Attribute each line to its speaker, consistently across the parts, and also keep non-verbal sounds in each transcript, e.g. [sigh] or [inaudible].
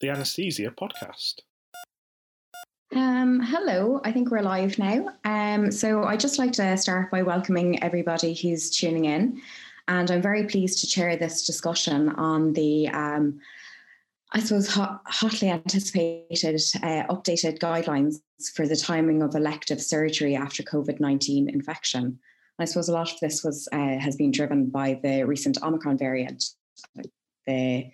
Speaker 1: the Anesthesia podcast.
Speaker 2: Um, hello, I think we're live now. Um, so I'd just like to start by welcoming everybody who's tuning in. And I'm very pleased to chair this discussion on the, um, I suppose, hot, hotly anticipated uh, updated guidelines for the timing of elective surgery after COVID 19 infection. I suppose a lot of this was uh, has been driven by the recent Omicron variant, the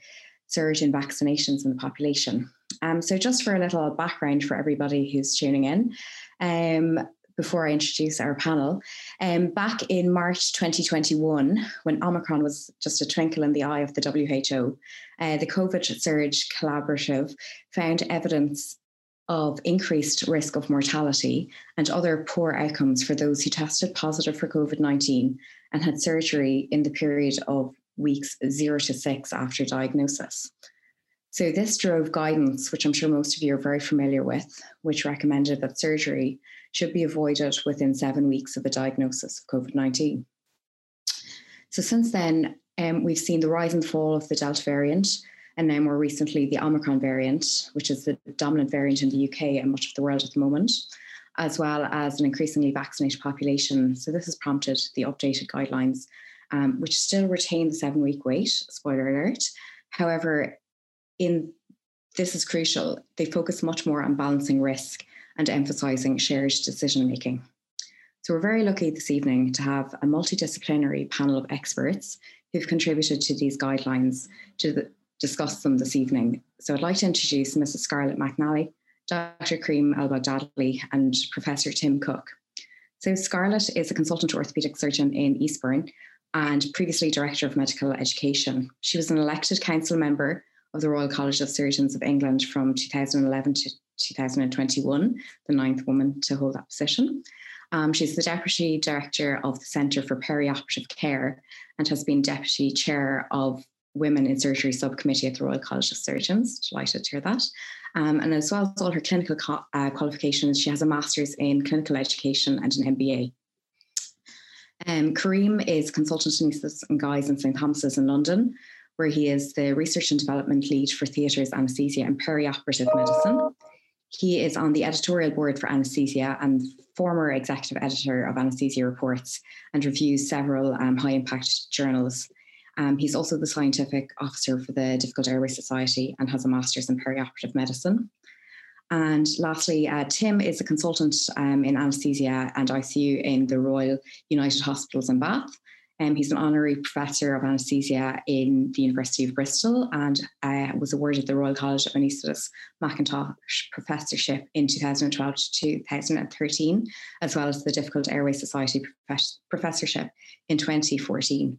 Speaker 2: surge in vaccinations in the population. Um, so, just for a little background for everybody who's tuning in, um, before I introduce our panel, um, back in March 2021, when Omicron was just a twinkle in the eye of the WHO, uh, the COVIDSurg Collaborative found evidence of increased risk of mortality and other poor outcomes for those who tested positive for COVID 19 and had surgery in the period of weeks zero to six after diagnosis. So, this drove guidance, which I'm sure most of you are very familiar with, which recommended that surgery should be avoided within seven weeks of a diagnosis of COVID 19. So, since then, um, we've seen the rise and fall of the Delta variant, and now more recently, the Omicron variant, which is the dominant variant in the UK and much of the world at the moment, as well as an increasingly vaccinated population. So, this has prompted the updated guidelines, um, which still retain the seven week wait, spoiler alert. However, in this is crucial. They focus much more on balancing risk and emphasizing shared decision making. So we're very lucky this evening to have a multidisciplinary panel of experts who've contributed to these guidelines to the, discuss them this evening. So I'd like to introduce Mrs. Scarlett McNally, Dr. Kariem El-Boghdadly, and Professor Tim Cook. So Scarlett is a consultant orthopedic surgeon in Eastbourne and previously director of medical education. She was an elected council member of the Royal College of Surgeons of England from 2011 to 2021, the ninth woman to hold that position. Um, she's the Deputy Director of the Centre for Perioperative Care and has been Deputy Chair of Women in Surgery Subcommittee at the Royal College of Surgeons. Delighted to hear that. Um, and as well as all her clinical co- uh, qualifications, she has a Master's in Clinical Education and an MBA. Um, Kariem is consultant anaesthetist and Guy's in St Thomas's in London, where he is the research and development lead for theatres, anaesthesia, and perioperative medicine. He is on the editorial board for Anaesthesia and former executive editor of Anaesthesia Reports and reviews several um, high impact journals. Um, he's also the scientific officer for the Difficult Airway Society and has a master's in perioperative medicine. And lastly, uh, Tim is a consultant um, in anaesthesia and ICU in the Royal United Hospitals in Bath. Um, he's an honorary professor of anaesthesia in the University of Bristol and uh, was awarded the Royal College of Anaesthetists Macintosh Professorship in 2012 to 2013, as well as the Difficult Airway Society Professorship in 2014.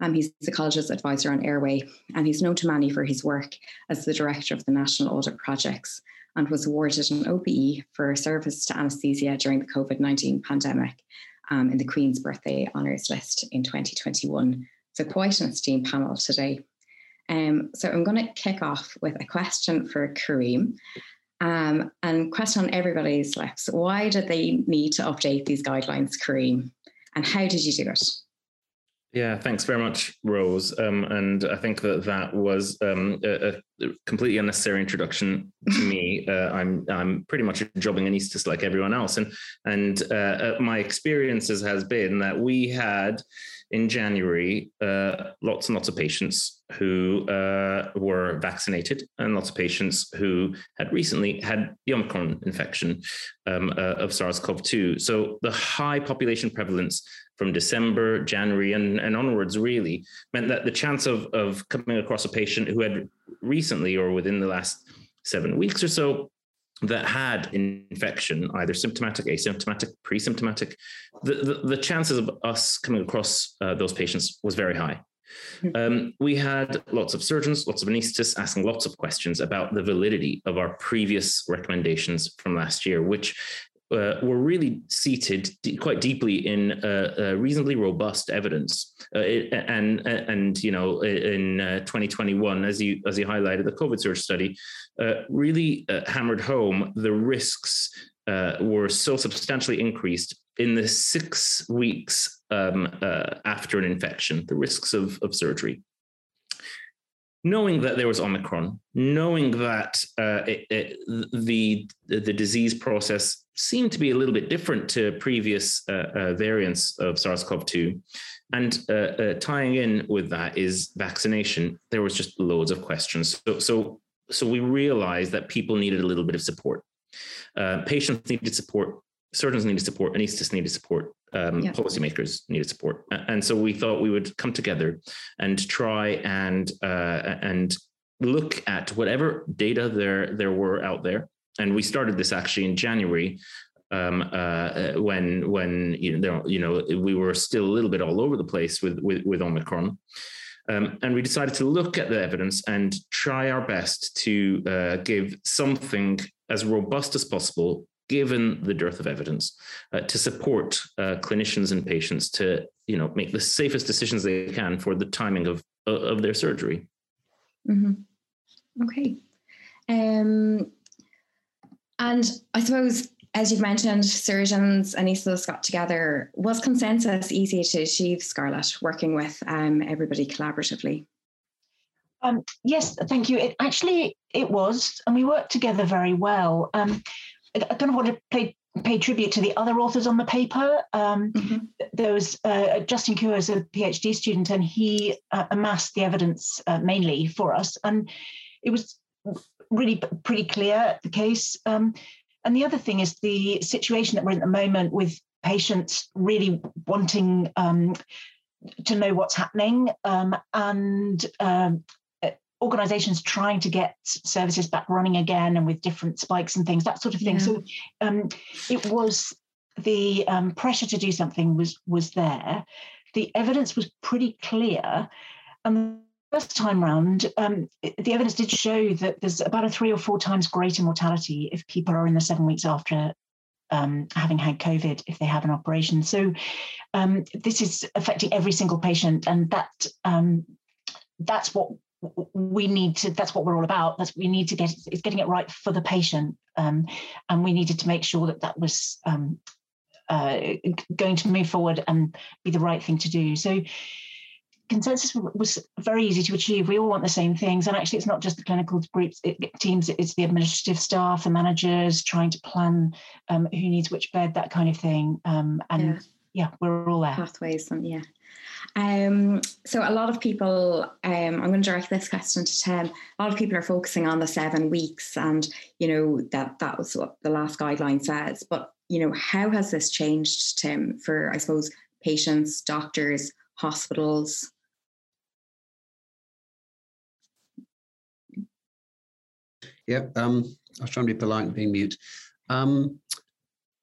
Speaker 2: Um, he's the college's advisor on airway, and he's known to many for his work as the director of the National Audit Projects and was awarded an OBE for service to anaesthesia during the COVID 19 pandemic um, in the Queen's Birthday Honours List in 2021. So, quite an esteemed panel today. Um, so, I'm going to kick off with a question for Kariem. Um, and question on everybody's lips. Why did they need to update these guidelines, Kariem? And how did you do it?
Speaker 3: Yeah, thanks very much, Rose. Um, and I think that that was um, a, a, completely unnecessary introduction to me. Uh, I'm I'm pretty much a jobbing anaesthetist like everyone else, and and uh, uh, my experiences has been that we had in January uh, lots and lots of patients who uh, were vaccinated, and lots of patients who had recently had the Omicron infection um, uh, of SARS-CoV-2. So the high population prevalence from December, January, and, and onwards really meant that the chance of, of coming across a patient who had recently or within the last seven weeks or so that had infection, either symptomatic, asymptomatic, pre-symptomatic, the, the, the chances of us coming across uh, those patients was very high. Hmm. Um, we had lots of surgeons, lots of anesthetists asking lots of questions about the validity of our previous recommendations from last year, which uh, were really seated quite deeply in uh, uh, reasonably robust evidence. Uh, it, and and you know in uh, 2021, as you as you highlighted, the COVIDSurg study uh, really hammered home the risks were so substantially increased in the six weeks um, after an infection, the risks of of surgery. knowing that there was Omicron, knowing that uh, it, it, the the disease process seemed to be a little bit different to previous uh, uh, variants of SARS-CoV-2, and uh, uh, tying in with that is vaccination. There was just loads of questions. So so so we realized that people needed a little bit of support. Uh, patients needed support. Surgeons needed support. Anesthetists needed support um, yeah. policymakers needed support, and so we thought we would come together and try and uh, and look at whatever data there there were out there. And we started this actually in January um, uh, when when you know you know we were still a little bit all over the place with with, with Omicron. Um, and we decided to look at the evidence and try our best to uh, give something as robust as possible given the dearth of evidence, uh, to support uh, clinicians and patients to, you know, make the safest decisions they can for the timing of of their surgery.
Speaker 2: Mm-hmm. Okay, um, and I suppose. As you've mentioned, surgeons and ESOs got together. Was consensus easy to achieve, Scarlett, working with um, everybody collaboratively?
Speaker 1: Um, yes, thank you. It actually it was, and we worked together very well. Um, I kind of want to pay, pay tribute to the other authors on the paper. Um, mm-hmm. There was uh, Justin Kua as a PhD student, and he uh, amassed the evidence uh, mainly for us, and it was really pretty clear the case. Um, and the other thing is the situation that we're in at the moment with patients really wanting um, to know what's happening um, and um, organizations trying to get services back running again and with different spikes and things that sort of thing yeah. so um, it was the um, pressure to do something was was there the evidence was pretty clear and first time round um, the evidence did show that there's about a three or four times greater mortality if people are in the seven weeks after um, having had COVID if they have an operation. So um, this is affecting every single patient, and that um, that's what we need to that's what we're all about that's we need to get is getting it right for the patient um, and we needed to make sure that that was um, uh, going to move forward and be the right thing to do so consensus was very easy to achieve we all want the same things and actually it's not just the clinical groups it, teams it's the administrative staff the managers trying to plan um, who needs which bed that kind of thing um, and yeah. yeah we're all there
Speaker 2: pathways and yeah um, so a lot of people, um, I'm going to direct this question to Tim. A lot of people are focusing on the seven weeks, and you know that that was what the last guideline says. But you know, how has this changed, Tim, for I suppose patients, doctors, hospitals?
Speaker 4: Yeah, um, I was trying to be polite and being mute. Um,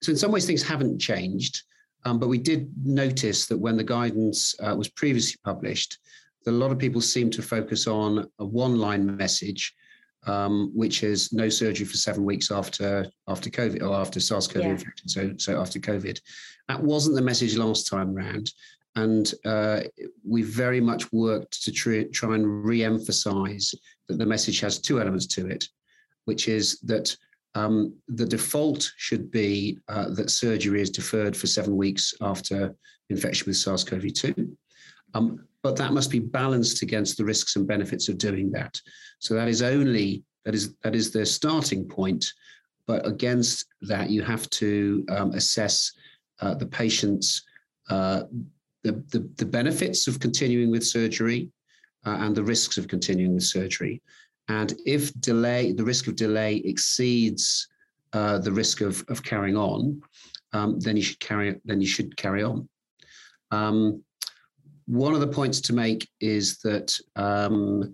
Speaker 4: so in some ways, things haven't changed. Um, but we did notice that when the guidance uh, was previously published, that a lot of people seem to focus on a one-line message, um, which is no surgery for seven weeks after after COVID or after SARS-CoV yeah. infection. So so after COVID, that wasn't the message last time round, and uh, we very much worked to try, try and re-emphasize that the message has two elements to it, which is that um, the default should be uh, that surgery is deferred for seven weeks after infection with SARS-CoV-2. Um, but that must be balanced against the risks and benefits of doing that. So that is only that is that is the starting point. But against that, you have to um, assess uh, the patient's uh, the, the, the benefits of continuing with surgery uh, and the risks of continuing with surgery. And if delay, the risk of delay exceeds uh, the risk of, of carrying on, um, then you should carry then you should carry on. Um, one of the points to make is that um,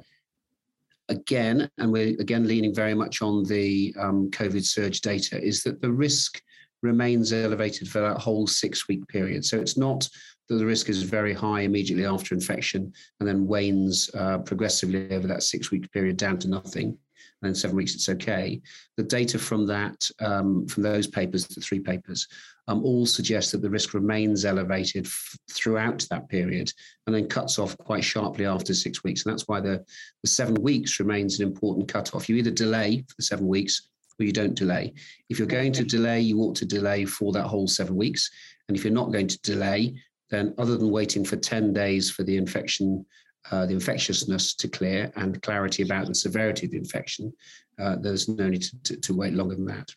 Speaker 4: again, and we're again leaning very much on the um, COVIDSurg data, is that the risk remains elevated for that whole six week period. So it's not that the risk is very high immediately after infection and then wanes uh, progressively over that six week period down to nothing. And then seven weeks, it's okay. The data from that, um, from those papers, the three papers, um, all suggest that the risk remains elevated f- throughout that period and then cuts off quite sharply after six weeks. And that's why the, the seven weeks remains an important cutoff. You either delay for the seven weeks or you don't delay. If you're going to delay, you ought to delay for that whole seven weeks. And if you're not going to delay, then other than waiting for 10 days for the infection uh, the infectiousness to clear and clarity about the severity of the infection, uh, there's no need to, to, to, wait longer than that.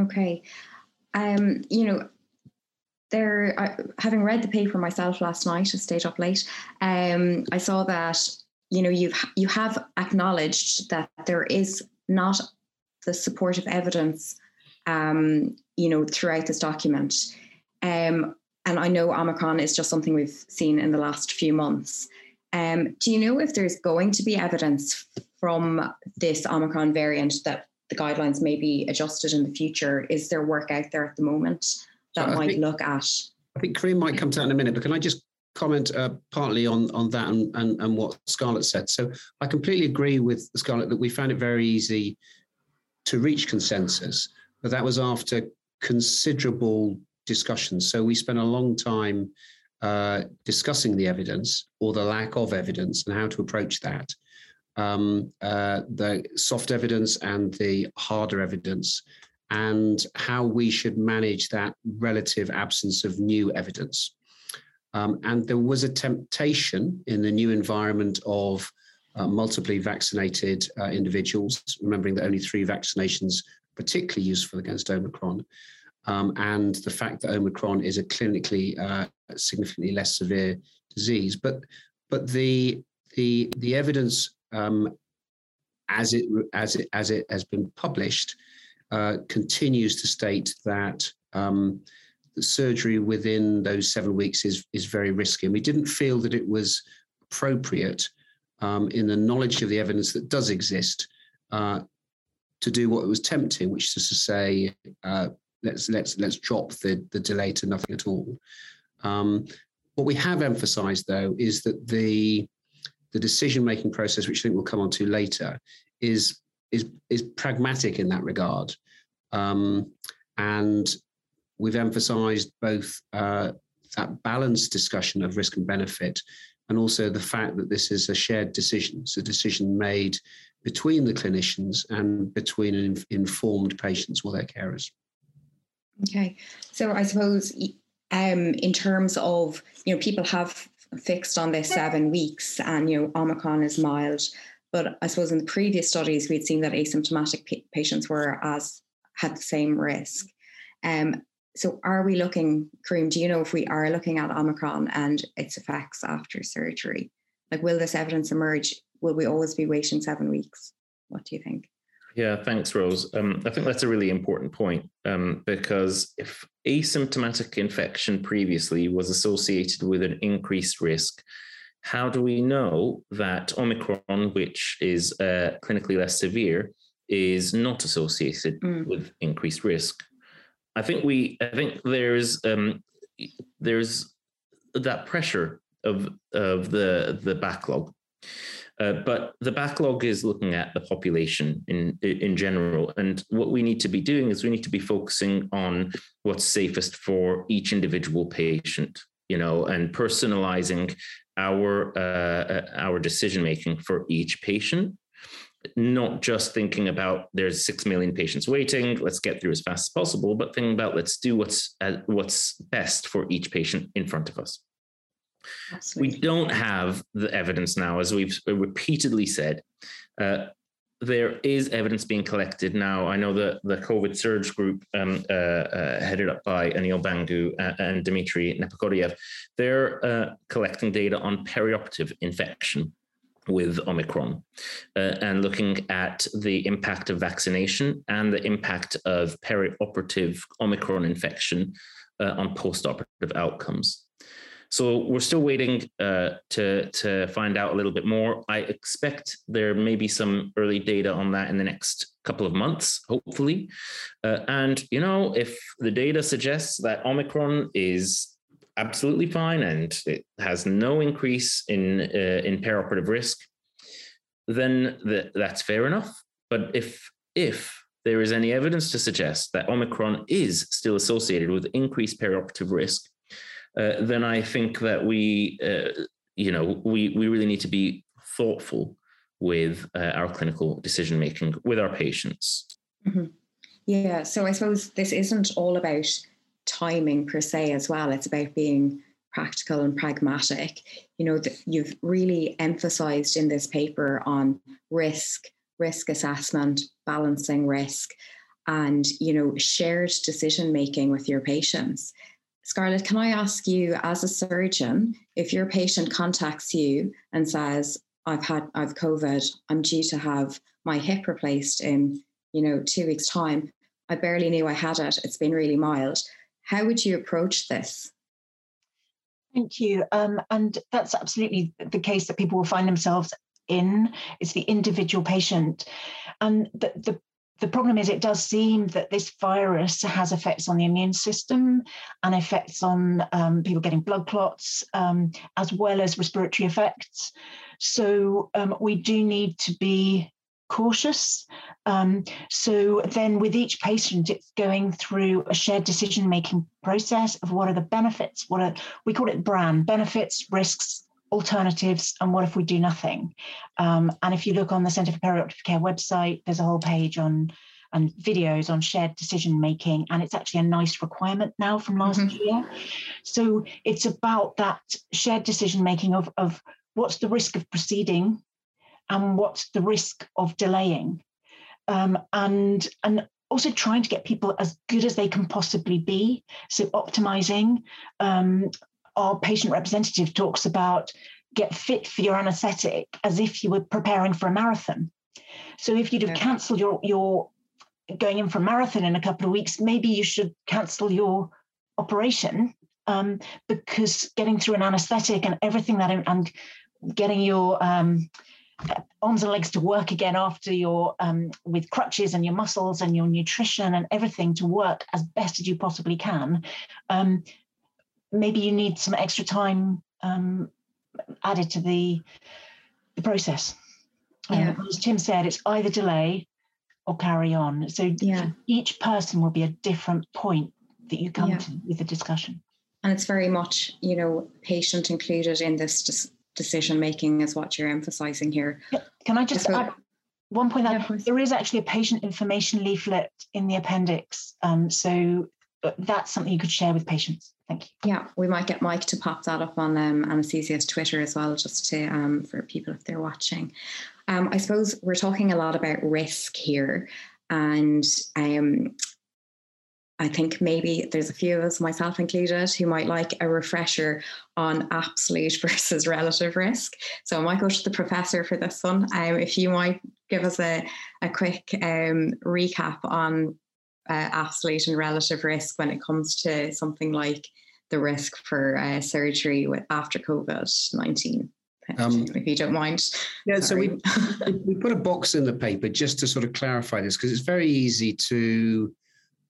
Speaker 2: Okay. Um, you know, there, I, having read the paper myself last night, I stayed up late. Um, I saw that you know you've you have acknowledged that there is not the supportive evidence, um, you know, throughout this document. Um, and I know Omicron is just something we've seen in the last few months. Um, do you know if there's going to be evidence from this Omicron variant that the guidelines may be adjusted in the future? Is there work out there at the moment that might think, look at?
Speaker 4: I think Kariem might come to that in a minute, but can I just comment uh, partly on on that and, and, and what Scarlett said? So I completely agree with Scarlett that we found it very easy to reach consensus, but that was after considerable discussions. So we spent a long time uh, discussing the evidence or the lack of evidence and how to approach that. Um, uh, the soft evidence and the harder evidence, and how we should manage that relative absence of new evidence. Um, and there was a temptation in the new environment of uh, multiply vaccinated uh, individuals, remembering that only three vaccinations particularly useful against Omicron, um, and the fact that Omicron is a clinically uh, significantly less severe disease. But but the the the evidence um, as it as it as it has been published uh, continues to state that um, the surgery within those seven weeks is is very risky, and we didn't feel that it was appropriate um, in the knowledge of the evidence that does exist uh, to do what was tempting, which is to say, uh, let's let's let's drop the the delay to nothing at all. Um, what we have emphasised though is that the the decision making process, which I think we'll come on to later, is is is pragmatic in that regard, um, and we've emphasised both uh, that balanced discussion of risk and benefit, and also the fact that this is a shared decision. It's a decision made between the clinicians and between informed patients or their carers.
Speaker 2: Okay, so I suppose um, in terms of you know people have fixed on this seven weeks, and you know Omicron is mild, but I suppose in the previous studies we'd seen that asymptomatic pa- patients were as had the same risk. Um, so are we looking, Kariem? Do you know if we are looking at Omicron and its effects after surgery? Like, will this evidence emerge? Will we always be waiting seven weeks? What do you think?
Speaker 3: Yeah, thanks, Rose. Um, I think that's a really important point um, because if asymptomatic infection previously was associated with an increased risk, how do we know that Omicron, which is uh, clinically less severe, is not associated mm. with increased risk? I think we, I think there's um, there's that pressure of of the the backlog. Uh, but the backlog is looking at the population in in general, and what we need to be doing is we need to be focusing on what's safest for each individual patient, you know, and personalizing our uh, uh our decision making for each patient. Not just thinking about there's six million patients waiting, let's get through as fast as possible, but thinking about let's do what's uh, what's best for each patient in front of us. Absolutely. We don't have the evidence now, as we've repeatedly said. Uh, there is evidence being collected now. I know that the COVIDSurg group, um, uh, uh, headed up by Aneel Bhangu and, and Dmitri Nepogodiev, they're uh, collecting data on perioperative infection with Omicron uh, and looking at the impact of vaccination and the impact of perioperative Omicron infection uh, on postoperative outcomes. So we're still waiting uh, to to find out a little bit more. I expect there may be some early data on that in the next couple of months, hopefully. Uh, and you know, if the data suggests that Omicron is absolutely fine and it has no increase in uh, in perioperative risk, then the, that's fair enough. But if if there is any evidence to suggest that Omicron is still associated with increased perioperative risk, uh, then I think that we, uh, you know, we we really need to be thoughtful with uh, our clinical decision making with our patients.
Speaker 2: Mm-hmm. Yeah, so I suppose this isn't all about timing per se as well. It's about being practical and pragmatic. You know, you've really emphasized in this paper on risk, risk assessment, balancing risk, and you know, shared decision making with your patients. Scarlett, can I ask you, as a surgeon, if your patient contacts you and says, "I've had I've COVID, I'm due to have my hip replaced in you know two weeks' time. I barely knew I had it. It's been really mild." How would you approach this?
Speaker 1: Thank you. Um, and that's absolutely the case that people will find themselves in. It's the individual patient. And the, the the problem is it does seem that this virus has effects on the immune system and effects on um, people getting blood clots um, as well as respiratory effects so um, we do need to be cautious. Um, so then with each patient, it's going through a shared decision making process of what are the benefits, what are we call it brand benefits, risks, alternatives, and what if we do nothing? Um, and if you look on the Centre for Perioperative Care website, there's a whole page on and videos on shared decision making and it's actually a NICE requirement now from last mm-hmm. year so it's about that shared decision making of, of what's the risk of proceeding and what's the risk of delaying. Um, and and also trying to get people as good as they can possibly be. So optimizing um, our patient representative talks about get fit for your anesthetic as if you were preparing for a marathon. So if you'd have yeah. cancelled your your going in for a marathon in a couple of weeks maybe you should cancel your operation um, because getting through an anesthetic and everything that and getting your um, arms and legs to work again after your um, with crutches and your muscles and your nutrition and everything to work as best as you possibly can um, maybe you need some extra time um, added to the the process um, yeah. as tim said it's either delay or carry on so yeah. each person will be a different point that you come yeah. to with the discussion
Speaker 2: and it's very much you know patient included in this dis- decision making is what you're emphasizing here.
Speaker 1: Can I just add one point? That yeah, there is actually a patient information leaflet in the appendix, um, so that's something you could share with patients. Thank you.
Speaker 2: Yeah, we might get Mike to pop that up on um, Anesthesia's Twitter as well, just to um, for people if they're watching. Um, I suppose we're talking a lot about risk here, and um, I think maybe there's a few of us, myself included, who might like a refresher on absolute [laughs] versus relative risk. So I might go to the professor for this one. Um, if you might give us a, a quick um, recap on uh, absolute and relative risk when it comes to something like the risk for uh, surgery with after COVID 19. Um, if you don't mind.
Speaker 4: Yeah, Sorry. so we, we put a box in the paper just to sort of clarify this because it's very easy to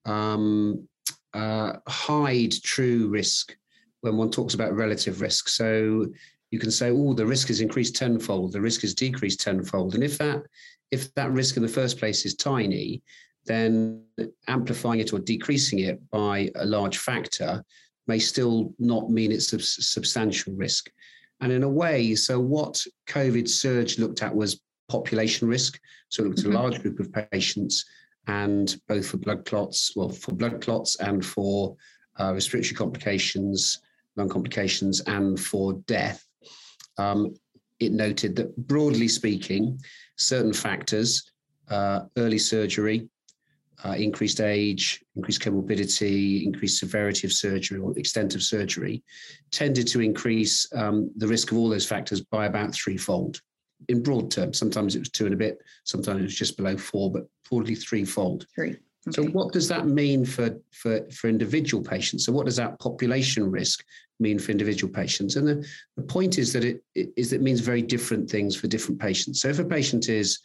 Speaker 4: um, uh, hide true risk when one talks about relative risk. So you can say, "Oh, the risk is increased tenfold. The risk is decreased tenfold." And if that if that risk in the first place is tiny, then amplifying it or decreasing it by a large factor may still not mean it's a substantial risk. And in a way, so what COVIDSurg looked at was population risk. So it looked at a mm-hmm. large group of patients and both for blood clots, well, for blood clots and for uh, respiratory complications, lung complications, and for death. Um, it noted that broadly speaking, certain factors, uh, early surgery, uh, increased age, increased comorbidity, increased severity of surgery or extent of surgery, tended to increase um, the risk of all those factors by about threefold in broad terms. Sometimes it was two and a bit, sometimes it was just below four, but broadly threefold.
Speaker 2: Three.
Speaker 4: Okay. So what does that mean for, for, for individual patients? So what does that population risk mean for individual patients? And the, the point is that it, it is that it means very different things for different patients. So if a patient is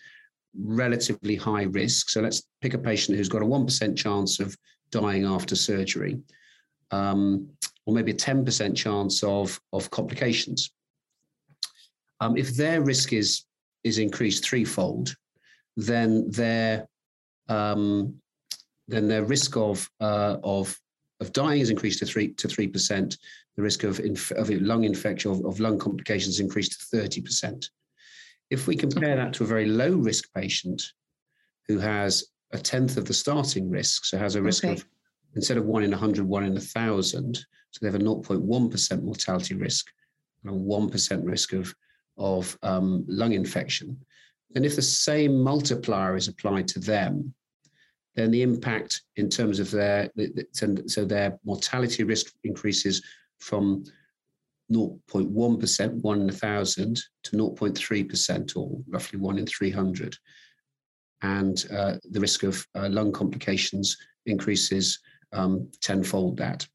Speaker 4: relatively high risk, so let's pick a patient who's got a 1% chance of dying after surgery, um, or maybe a 10% chance of, of complications. Um, if their risk is is increased threefold, then their um, then their risk of uh, of of dying is increased to three to three percent. The risk of inf- of lung infection of, of lung complications increased to thirty percent. If we compare that to a very low risk patient who has a tenth of the starting risk, so has a risk okay. of instead of one in 100, one in a 1,000. So they have a 0.1% mortality risk and a 1% risk of, of um, lung infection. And if the same multiplier is applied to them, then the impact in terms of their, so their mortality risk increases from 0.1%, one in a thousand, to 0.3%, or roughly one in 300. And uh, the risk of uh, lung complications increases um, tenfold that.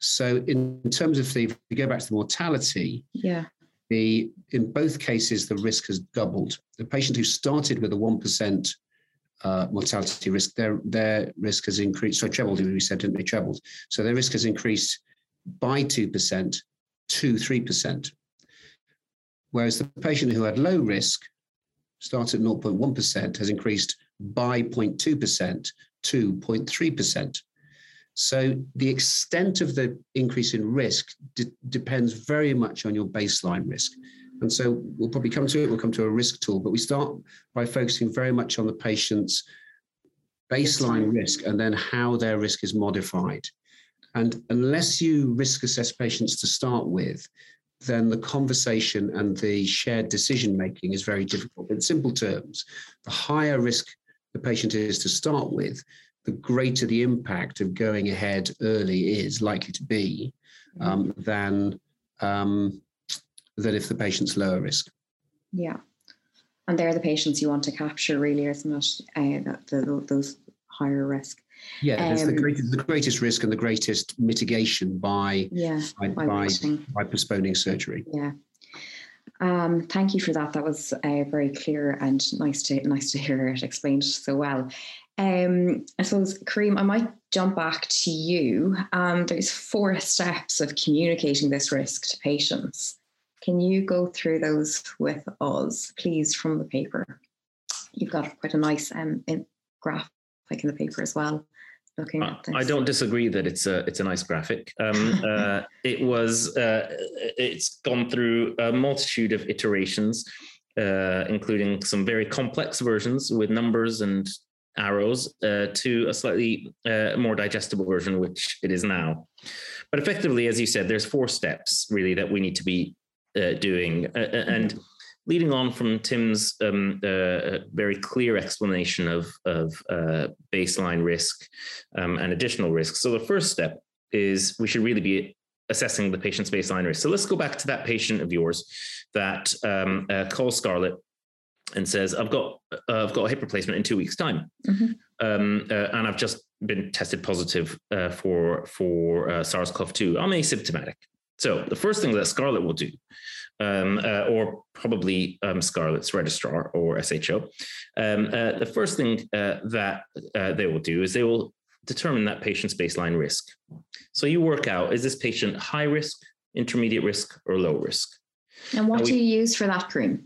Speaker 4: So, in terms of the, if we go back to the mortality,
Speaker 2: yeah,
Speaker 4: the in both cases the risk has doubled. The patient who started with a one percent uh, mortality risk, their their risk has increased. So trebled, we said, didn't they? Trebled. So their risk has increased by two percent to three percent. Whereas the patient who had low risk, started at 0.1 percent, has increased by 0.2 percent to 0.3 percent. So the extent of the increase in risk de- depends very much on your baseline risk. And so we'll probably come to it, we'll come to a risk tool, but we start by focusing very much on the patient's baseline risk and then how their risk is modified. And unless you risk assess patients to start with, then the conversation and the shared decision making is very difficult. In simple terms, the higher risk the patient is to start with, the greater the impact of going ahead early is likely to be mm-hmm. um, than um, than if the patient's lower risk.
Speaker 2: Yeah, and they're the patients you want to capture, really, isn't it? Uh, the, the, those higher risk.
Speaker 4: Yeah, um, the greatest the greatest risk and the greatest mitigation by
Speaker 2: yeah
Speaker 4: by by, by postponing surgery.
Speaker 2: Yeah. Um, thank you for that. That was uh, very clear and nice to nice to hear it explained so well. Um, I suppose, Kariem, I might jump back to you. Um, there's four steps of communicating this risk to patients. Can you go through those with us, please, from the paper? You've got quite a nice um, graphic in the paper as well. Looking at this.
Speaker 3: I don't disagree that it's a it's a nice graphic. Um, [laughs] uh, it was uh, it's gone through a multitude of iterations, uh, including some very complex versions with numbers and arrows uh, to a slightly uh, more digestible version, which it is now. But effectively, as you said, there's four steps really that we need to be uh, doing. And leading on from Tim's um, uh, very clear explanation of, of baseline risk um, and additional risk. So the first step is we should really be assessing the patient's baseline risk. So let's go back to that patient of yours that um, calls Scarlett and says, "I've got uh, I've got a hip replacement in two weeks' time, mm-hmm. um, uh, and I've just been tested positive uh, for for uh, SARS-CoV-2. I'm asymptomatic." So the first thing that Scarlett will do, um, uh, or probably um, Scarlett's registrar or SHO, um, uh, the first thing that they will do is they will determine that patient's baseline risk. So you work out: is this patient high risk, intermediate risk, or low risk?
Speaker 2: And what we, do you use for that Kariem?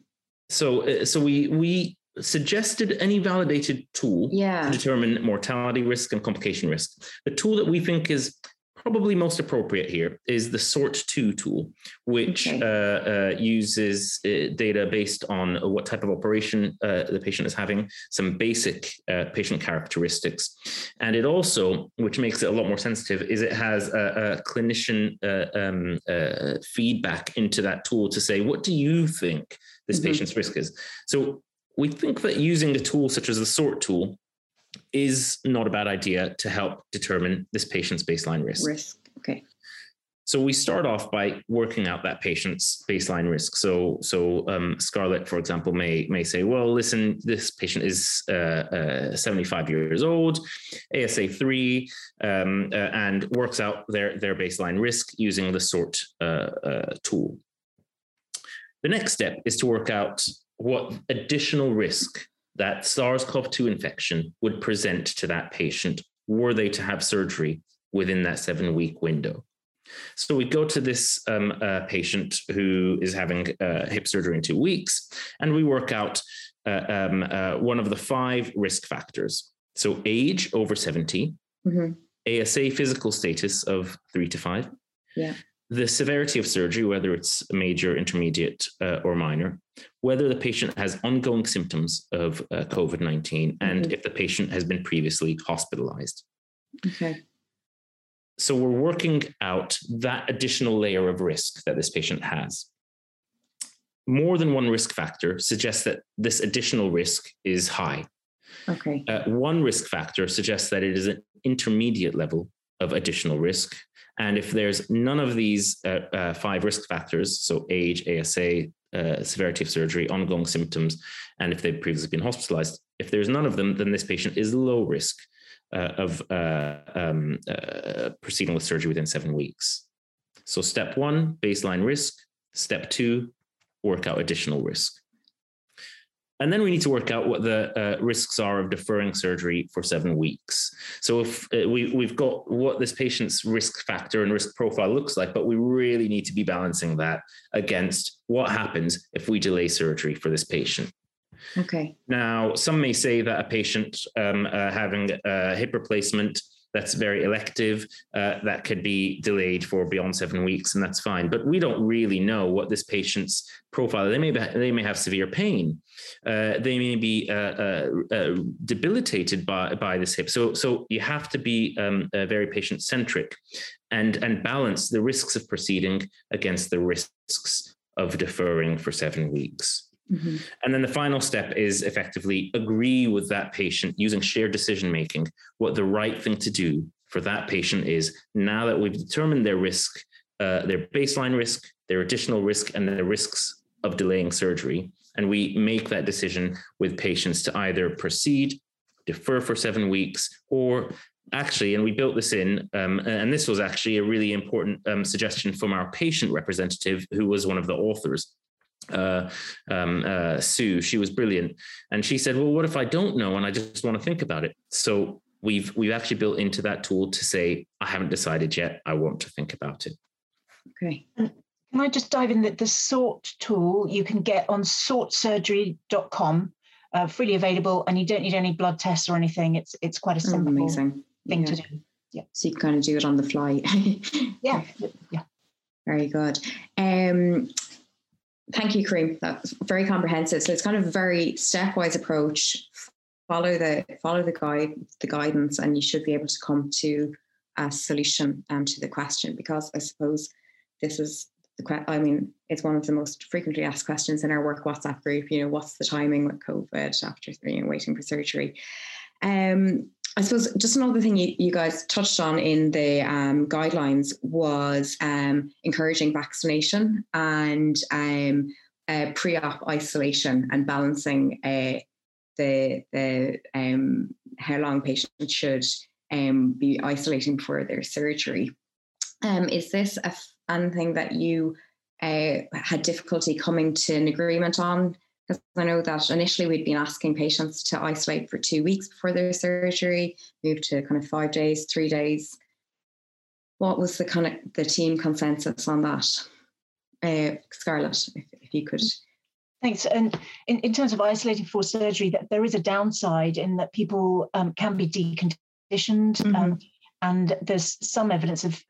Speaker 3: so uh, so we we suggested any validated tool
Speaker 2: yeah.
Speaker 3: to determine mortality risk and complication risk. The tool that we think is probably most appropriate here is the sort2 tool, which okay. uh, uh, uses uh, data based on what type of operation uh, the patient is having, some basic uh, patient characteristics. And it also, which makes it a lot more sensitive, is it has a, a clinician uh, um, feedback into that tool to say, what do you think this mm-hmm. patient's risk is? So we think that using a tool such as the SORT tool is not a bad idea to help determine this patient's baseline risk.
Speaker 2: Risk, okay.
Speaker 3: So we start off by working out that patient's baseline risk. So, so um, Scarlett, for example, may may say, "Well, listen, this patient is uh, uh, 75 years old, ASA three, um, uh, and works out their their baseline risk using the SORT uh, uh, tool." The next step is to work out what additional risk that SARS CoV 2 infection would present to that patient were they to have surgery within that seven week window. So we go to this um, uh, patient who is having uh, hip surgery in two weeks, and we work out uh, um, uh, one of the five risk factors. So age over 70, mm-hmm. ASA physical status of three to five,
Speaker 2: yeah
Speaker 3: the severity of surgery, whether it's major, intermediate, uh, or minor, whether the patient has ongoing symptoms of uh, COVID 19, and mm-hmm. if the patient has been previously hospitalized.
Speaker 2: Okay.
Speaker 3: so we're working out that additional layer of risk that this patient has. More than one risk factor suggests that this additional risk is high.
Speaker 2: Okay.
Speaker 3: Uh, one risk factor suggests that it is an intermediate level of additional risk. And if there's none of these uh, uh, five risk factors, so age, ASA, uh, severity of surgery, ongoing symptoms, and if they've previously been hospitalized, if there's none of them, then this patient is low risk uh, of uh, um, uh, proceeding with surgery within seven weeks. So, step one, baseline risk. Step two, work out additional risk. And then we need to work out what the uh, risks are of deferring surgery for seven weeks. So if uh, we, we've got what this patient's risk factor and risk profile looks like, but we really need to be balancing that against what happens if we delay surgery for this patient.
Speaker 2: Okay.
Speaker 3: Now, some may say that a patient um, uh, having a hip replacement that's very elective, uh, that could be delayed for beyond seven weeks, and that's fine. But we don't really know what this patient's profile. They may be, they may have severe pain. Uh, they may be uh, uh, uh debilitated by by this hip. So so you have to be um, very patient centric, and and balance the risks of proceeding against the risks of deferring for seven weeks. Mm-hmm. And then the final step is effectively agree with that patient using shared decision making what the right thing to do for that patient is now that we've determined their risk, uh, their baseline risk, their additional risk, and the risks of delaying surgery. And we make that decision with patients to either proceed, defer for seven weeks, or actually, and we built this in, um, and this was actually a really important um, suggestion from our patient representative, who was one of the authors uh, um, uh, Sue, she was brilliant, and she said, "Well, what if I don't know and I just want to think about it?" So we've we've actually built into that tool to say, "I haven't decided yet. I want to think about it."
Speaker 2: Okay.
Speaker 1: Can I just dive in that the SORT tool you can get on sortsurgery.com, uh, freely available, and you don't need any blood tests or anything. It's it's quite a oh, simple oh, thing yeah. to do.
Speaker 2: Yeah. So you can kind of do it on the fly. [laughs]
Speaker 1: yeah. Yeah.
Speaker 2: Very good. Um, Thank you, Kariem. That's very comprehensive. So it's kind of a very stepwise approach. Follow the follow the guide, the guidance, and you should be able to come to a solution um, to the question. Because I suppose this is the I mean, it's one of the most frequently asked questions in our work WhatsApp group. You know, what's the timing with COVID after you know, waiting for surgery? Um, I suppose just another thing you, you guys touched on in the um, guidelines was um, encouraging vaccination and um, uh, pre-op isolation and balancing uh, the the um, how long patients should um, be isolating before their surgery. Um, is this a, anything that you uh, had difficulty coming to an agreement on because I know that initially we'd been asking patients to isolate for two weeks before their surgery, move to kind of five days, three days. What was the kind of the team consensus on that? Uh, Scarlett, if, if you could.
Speaker 1: Thanks. And in, in terms of isolating for surgery, that there is a downside in that people um, can be deconditioned, mm-hmm. um, and there's some evidence of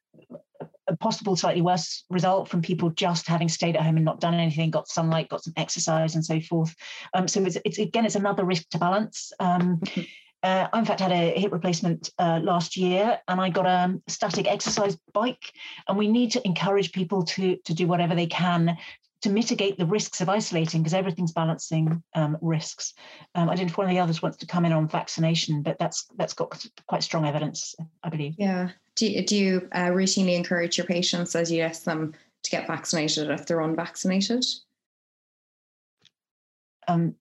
Speaker 1: a possible slightly worse result from people just having stayed at home and not done anything, got sunlight, got some exercise, and so forth. Um, so it's, it's, again, it's another risk to balance. Um, mm-hmm. uh, I in fact had a hip replacement uh, last year, and I got a static exercise bike. And we need to encourage people to to do whatever they can to mitigate the risks of isolating because everything's balancing um, risks. Um, I don't know if one of the others wants to come in on vaccination, but that's that's got quite strong evidence, I believe.
Speaker 2: Yeah, do, do you uh, routinely encourage your patients as you ask them to get vaccinated if they're unvaccinated?
Speaker 1: Um,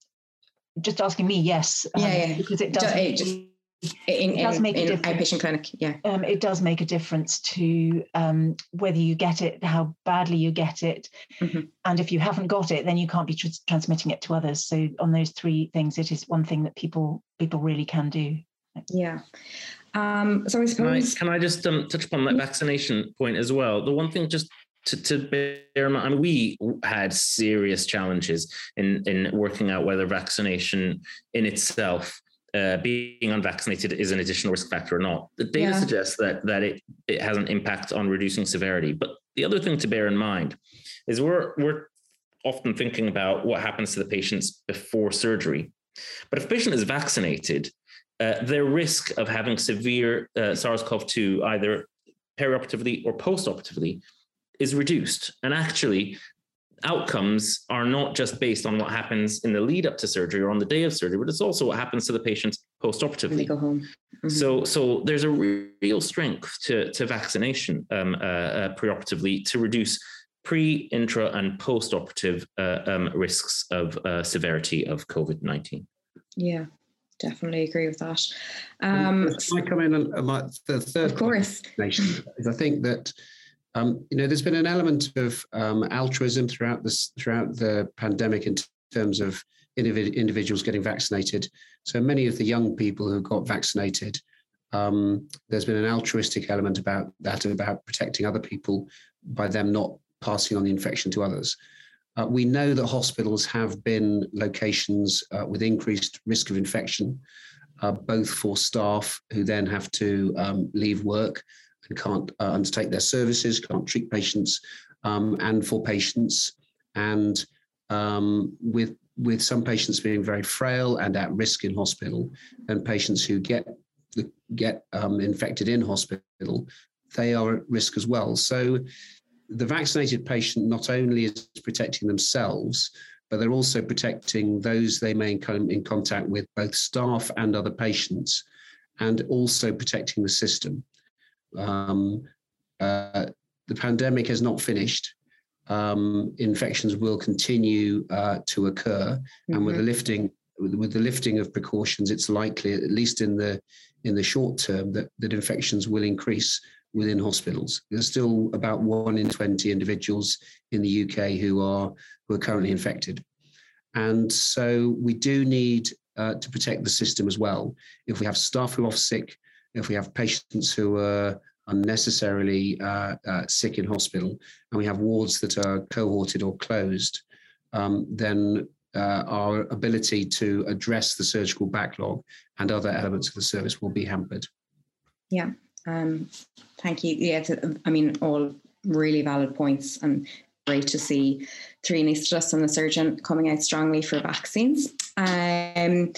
Speaker 1: just asking me, yes.
Speaker 2: Um, yeah, yeah.
Speaker 1: Because it does. It, just,
Speaker 2: in, it does in, make in a outpatient clinic, yeah.
Speaker 1: Um, it does make a difference to um, whether you get it, how badly you get it, mm-hmm. and if you haven't got it, then you can't be tr- transmitting it to others. So on those three things, it is one thing that people people really can do.
Speaker 2: Yeah. Um, so I suppose.
Speaker 3: Can I, can I just um, touch upon that vaccination point as well? The one thing just to, to bear in mind, I mean, we had serious challenges in, in working out whether vaccination in itself uh, being unvaccinated is an additional risk factor or not. The data yeah. suggests that that it, it has an impact on reducing severity. But the other thing to bear in mind is we're we're often thinking about what happens to the patients before surgery. But if a patient is vaccinated, uh, their risk of having severe uh, SARS-CoV-2, either perioperatively or postoperatively is reduced. And actually, outcomes are not just based on what happens in the lead up to surgery or on the day of surgery, but it's also what happens to the patient postoperatively.
Speaker 2: go home.
Speaker 3: Mm-hmm. So, so there's a real strength to to vaccination um, uh, uh, preoperatively to reduce pre, intra, and postoperative uh, um, risks of uh, severity of COVID nineteen.
Speaker 2: Yeah, definitely agree with that.
Speaker 4: Um, I come in on my, the third?
Speaker 2: Of course.
Speaker 4: Is I think that um, you know, there's been an element of um, altruism throughout this throughout the pandemic in terms of individ- individuals getting vaccinated. So many of the young people who got vaccinated, um, there's been an altruistic element about that, about protecting other people by them not passing on the infection to others. Uh, we know that hospitals have been locations uh, with increased risk of infection, uh, both for staff who then have to um, leave work and can't uh, undertake their services, can't treat patients, um, and for patients, and um, with with some patients being very frail and at risk in hospital, and patients who get get um, infected in hospital, they are at risk as well. So, the vaccinated patient not only is protecting themselves, but they're also protecting those they may come in contact with, both staff and other patients, and also protecting the system. Um, uh, the pandemic has not finished. Um, infections will continue uh, to occur, mm-hmm. and with the mm-hmm. lifting with, with, the lifting of precautions, it's likely, at least in the in the short term, that that infections will increase within hospitals. There's still about one in twenty individuals in the UK who are who are currently infected, and so we do need uh, to protect the system as well. If we have staff who are off sick, if we have patients who are unnecessarily uh, uh, sick in hospital and we have wards that are cohorted or closed, um, then uh, our ability to address the surgical backlog and other elements of the service will be hampered.
Speaker 2: Yeah, um, thank you. Yeah, I mean, all really valid points and great to see three anaesthetists and the surgeon coming out strongly for vaccines. Um,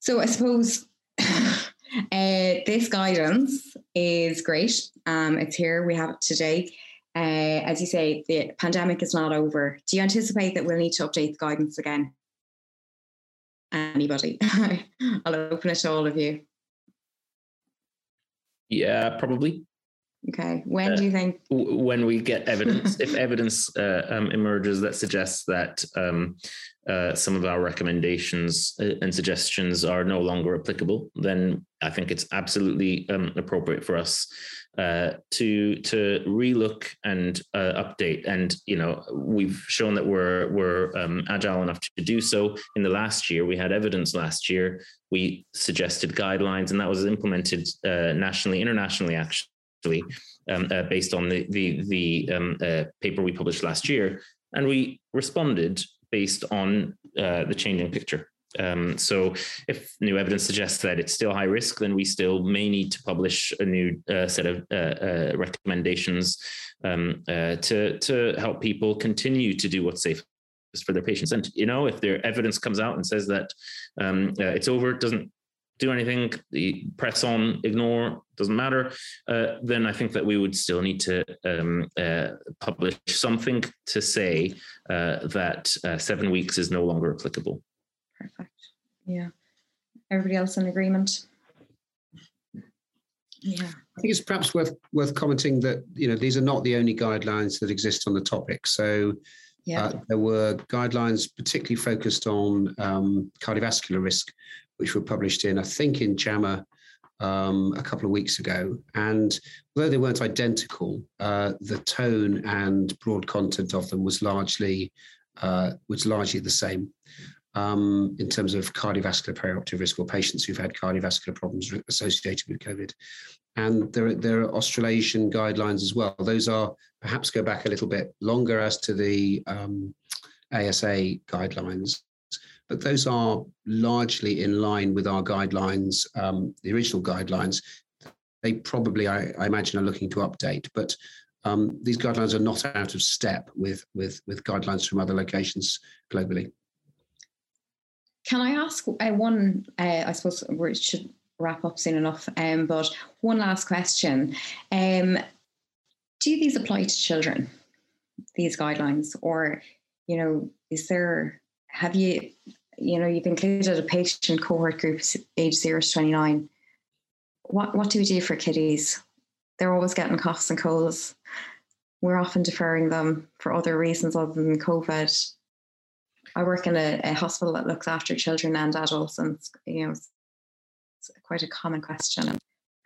Speaker 2: so I suppose [laughs] Uh, this guidance is great. Um, it's here. We have it today. Uh, as you say, the pandemic is not over. Do you anticipate that we'll need to update the guidance again? Anybody? [laughs] I'll open it to all of you.
Speaker 3: Yeah, probably.
Speaker 2: Okay. When uh, do you think?
Speaker 3: When we get [laughs] evidence, if evidence uh, um, emerges that suggests that um, uh, some of our recommendations uh, and suggestions are no longer applicable, then I think it's absolutely um, appropriate for us uh, to to relook and uh, update. And you know, we've shown that we're we're um, agile enough to do so. In the last year, we had evidence. Last year, we suggested guidelines, and that was implemented nationally, internationally, actually actually, um, uh, based on the the, the um, uh, paper we published last year, and we responded based on uh, the changing picture. Um, so, if new evidence suggests that it's still high risk, then we still may need to publish a new uh, set of uh, uh, recommendations um, to to help people continue to do what's safe for their patients. And you know, if their evidence comes out and says that um, uh, it's over, it doesn't do anything, press on, ignore, doesn't matter, uh, then I think that we would still need to um, uh, publish something to say uh, that uh, seven weeks is no longer applicable.
Speaker 2: Perfect. Yeah. Everybody else in agreement? Yeah.
Speaker 4: I think it's perhaps worth worth commenting that you know these are not the only guidelines that exist on the topic. So yeah. Uh, there were guidelines particularly focused on um, cardiovascular risk, which were published in, I think, in JAMA um, a couple of weeks ago. And although they weren't identical, uh, the tone and broad content of them was largely uh, was largely the same um, in terms of cardiovascular perioperative risk or patients who've had cardiovascular problems associated with COVID. And there, there are Australasian guidelines as well. Those are perhaps go back a little bit longer as to the um, ASA guidelines but those are largely in line with our guidelines, um, the original guidelines. They probably, I, I, imagine, are looking to update, but um, these guidelines are not out of step with, with, with guidelines from other locations globally.
Speaker 2: Can I ask uh, one? Uh, I suppose we should wrap up soon enough. Um, but one last question. Um, do these apply to children, these guidelines? Or, you know, is there, have you, you know, you've included a patient cohort group age zero to 29. What, what do we do for kiddies? They're always getting coughs and colds. We're often deferring them for other reasons other than COVID. I work in a, a hospital that looks after children and adults, and you know, it's quite a common question.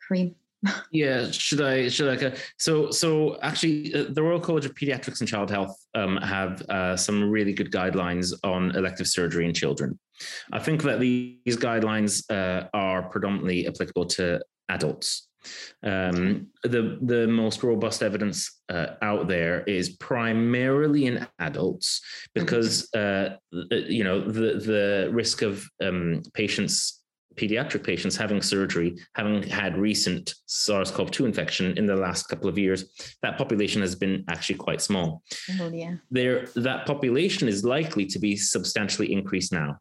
Speaker 2: Kariem. [laughs]
Speaker 3: yeah, should I? Should I? So, so actually, uh, the Royal College of Pediatrics and Child Health um, have uh, some really good guidelines on elective surgery in children. I think that these guidelines uh, are predominantly applicable to adults. Um, the the most robust evidence uh, out there is primarily in adults because uh, you know the the risk of um, patients pediatric patients having surgery, having had recent SARS-CoV-2 infection in the last couple of years, that population has been actually quite small. Oh, yeah. There, that population is likely to be substantially increased now.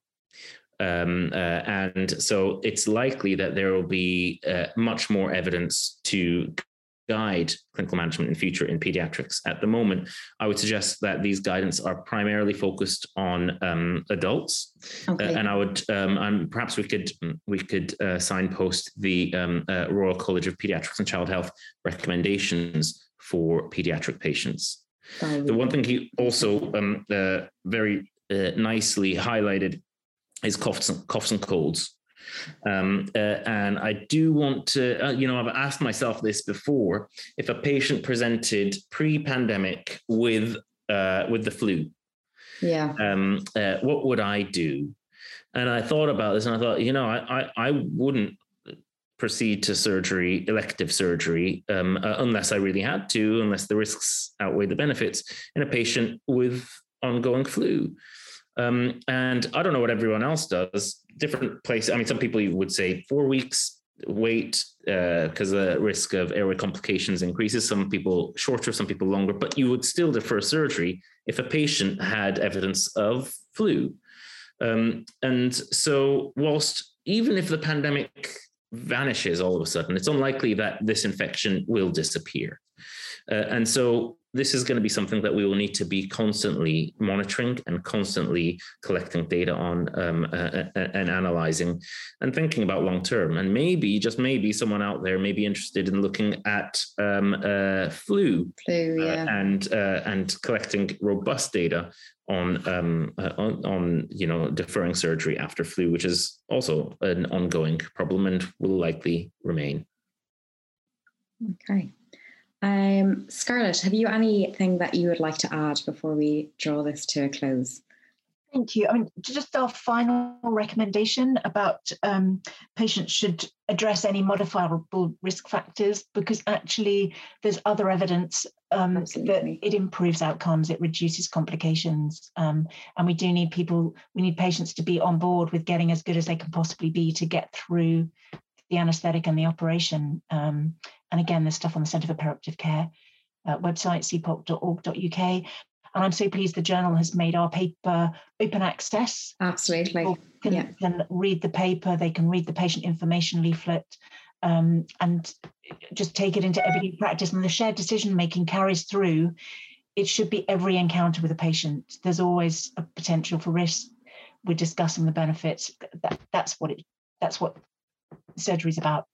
Speaker 3: Um, uh, and so it's likely that there will be uh, much more evidence to guide clinical management in future in pediatrics. At the moment, I would suggest that these guidance are primarily focused on um, adults, okay. uh, and I would, um, and perhaps we could we could uh, signpost the um, uh, Royal College of Pediatrics and Child Health recommendations for pediatric patients. The one thing he also um, uh, very uh, nicely highlighted is coughs and, coughs and colds. Um, uh, and I do want to, uh, you know, I've asked myself this before: if a patient presented pre-pandemic with uh, with the flu,
Speaker 2: yeah,
Speaker 3: um, uh, what would I do? And I thought about this, and I thought, you know, I I, I wouldn't proceed to surgery, elective surgery, um, uh, unless I really had to, unless the risks outweigh the benefits in a patient with ongoing flu. Um, and I don't know what everyone else does. Different places. I mean, some people would say four weeks wait because uh, the risk of airway complications increases. Some people shorter, some people longer. But you would still defer surgery if a patient had evidence of flu. Um, and so, whilst even if the pandemic vanishes all of a sudden, it's unlikely that this infection will disappear. Uh, and so this is going to be something that we will need to be constantly monitoring and constantly collecting data on um, uh, uh, uh and analyzing and thinking about long term. And maybe, just maybe, someone out there may be interested in looking at um, uh, flu,
Speaker 2: flu
Speaker 3: uh, yeah. and and collecting robust data on, um, on on you know deferring surgery after flu, which is also an ongoing problem and will likely remain.
Speaker 2: Okay. Um, Scarlett, have you anything that you would like to add before we draw this to a close?
Speaker 1: Thank you. I mean, just our final recommendation about um, patients should address any modifiable risk factors because actually there's other evidence um, that it improves outcomes, it reduces complications, um, and we do need people, we need patients to be on board with getting as good as they can possibly be to get through the anaesthetic and the operation. Um, and again, there's stuff on the Centre for Perioperative Care uh, website, cpoc.org.uk. And I'm so pleased the journal has made our paper open access.
Speaker 2: Absolutely.
Speaker 1: People can, yeah. can read the paper, they can read the patient information leaflet, um, and just take it into everyday practice. And the shared decision making carries through. It should be every encounter with a patient. There's always a potential for risk. We're discussing the benefits. That, that's what it. That's what surgery is about.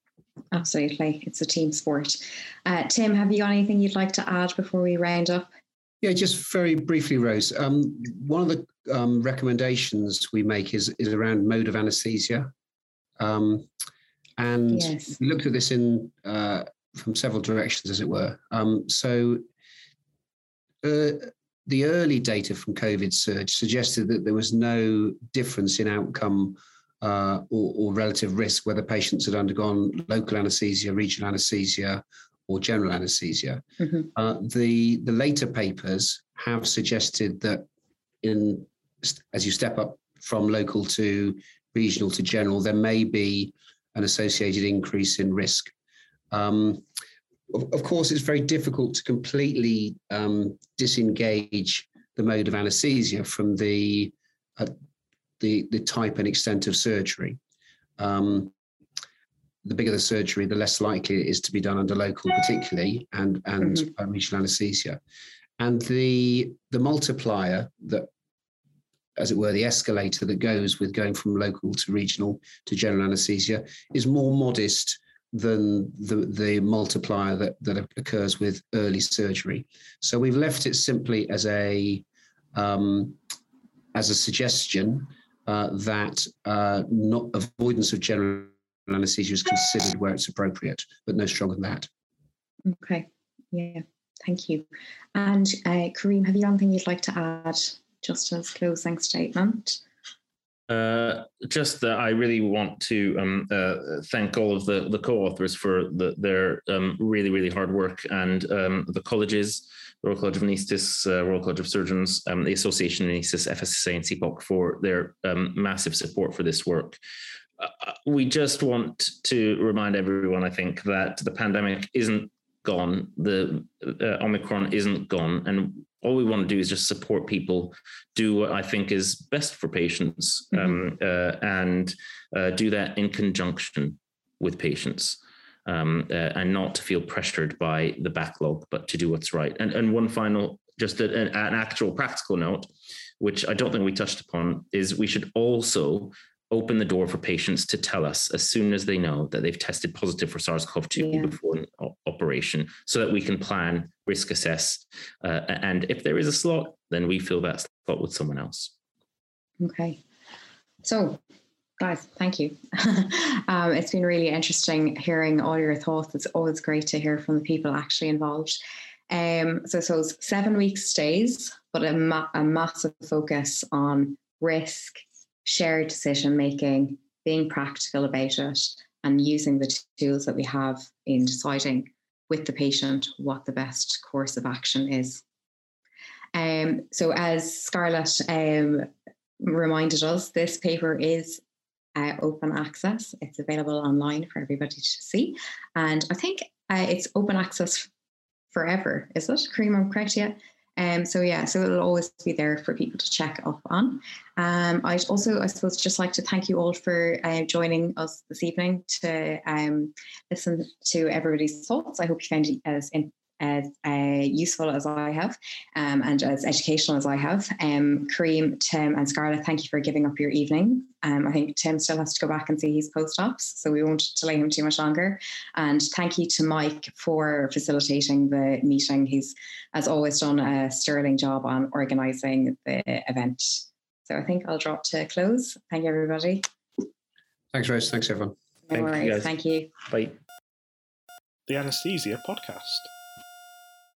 Speaker 2: Absolutely. It's a team sport. Uh, Tim, have you got anything you'd like to add before we round up?
Speaker 4: Yeah, just very briefly, Rose. Um, one of the um, recommendations we make is, is around mode of anesthesia. Um, and yes. we looked at this in uh, from several directions, as it were. Um, so uh, the early data from COVIDSurg suggested that there was no difference in outcome uh, or, or, relative risk, whether patients had undergone local anesthesia, regional anesthesia, or general anesthesia. Mm-hmm. Uh, the the later papers have suggested that in as you step up from local to regional to general, there may be an associated increase in risk. Um, of, of, course, it's very difficult to completely um, disengage the mode of anesthesia from the uh, the, the type and extent of surgery. Um, the bigger the surgery, the less likely it is to be done under local, particularly, and and mm-hmm. regional anaesthesia. And the the multiplier that, as it were, the escalator that goes with going from local to regional to general anaesthesia is more modest than the, the multiplier that, that occurs with early surgery. So we've left it simply as a um, as a suggestion uh, that uh, not avoidance of general anesthesia is considered where it's appropriate, but no stronger than that.
Speaker 2: Okay. Yeah. Thank you. And uh, Kariem, have you anything you'd like to add just as closing statement?
Speaker 3: Uh, just that I really want to um, uh, thank all of the, the co-authors for the, their um, really, really hard work and um, the colleges, Royal College of Anaesthetists, uh, Royal College of Surgeons, um, the Association of Anaesthetists, FSSA and CPOC for their um, massive support for this work. Uh, we just want to remind everyone, I think, that the pandemic isn't gone, the uh, Omicron isn't gone, and all we want to do is just support people do what I think is best for patients mm-hmm. um, uh, and uh, do that in conjunction with patients um, uh, and not to feel pressured by the backlog, but to do what's right. And, and one final, just a, an actual practical note, which I don't think we touched upon, is we should also open the door for patients to tell us as soon as they know that they've tested positive for SARS-CoV-2 yeah. before an operation, so that we can plan, risk assess, uh, and if there is a slot, then we fill that slot with someone else.
Speaker 2: Okay, so guys, thank you. [laughs] um, it's been really interesting hearing all your thoughts. It's always great to hear from the people actually involved. Um, so, so seven weeks stays, but a, ma- a massive focus on risk shared decision making, being practical about it, and using the tools that we have in deciding with the patient what the best course of action is. Um, so, as Scarlett um, reminded us, this paper is uh, open access. It's available online for everybody to see. And I think uh, it's open access forever, is it? Kariem, correct yet? Um, so yeah, so it'll always be there for people to check up on. Um, I'd also, I suppose, just like to thank you all for uh, joining us this evening to um, listen to everybody's thoughts. I hope you found it as in, as uh, useful as I have um, and as educational as I have. Um, Kariem, Tim, and Scarlett, thank you for giving up your evening. Um, I think Tim still has to go back and see his post ops, so we won't delay him too much longer. And thank you to Mike for facilitating the meeting. He's, as always, done a sterling job on organising the event. So I think I'll drop to close. Thank you, everybody.
Speaker 4: Thanks, Rose. Thanks, everyone.
Speaker 2: No Thank worries. You Thank you.
Speaker 3: Bye.
Speaker 5: The Anesthesia Podcast.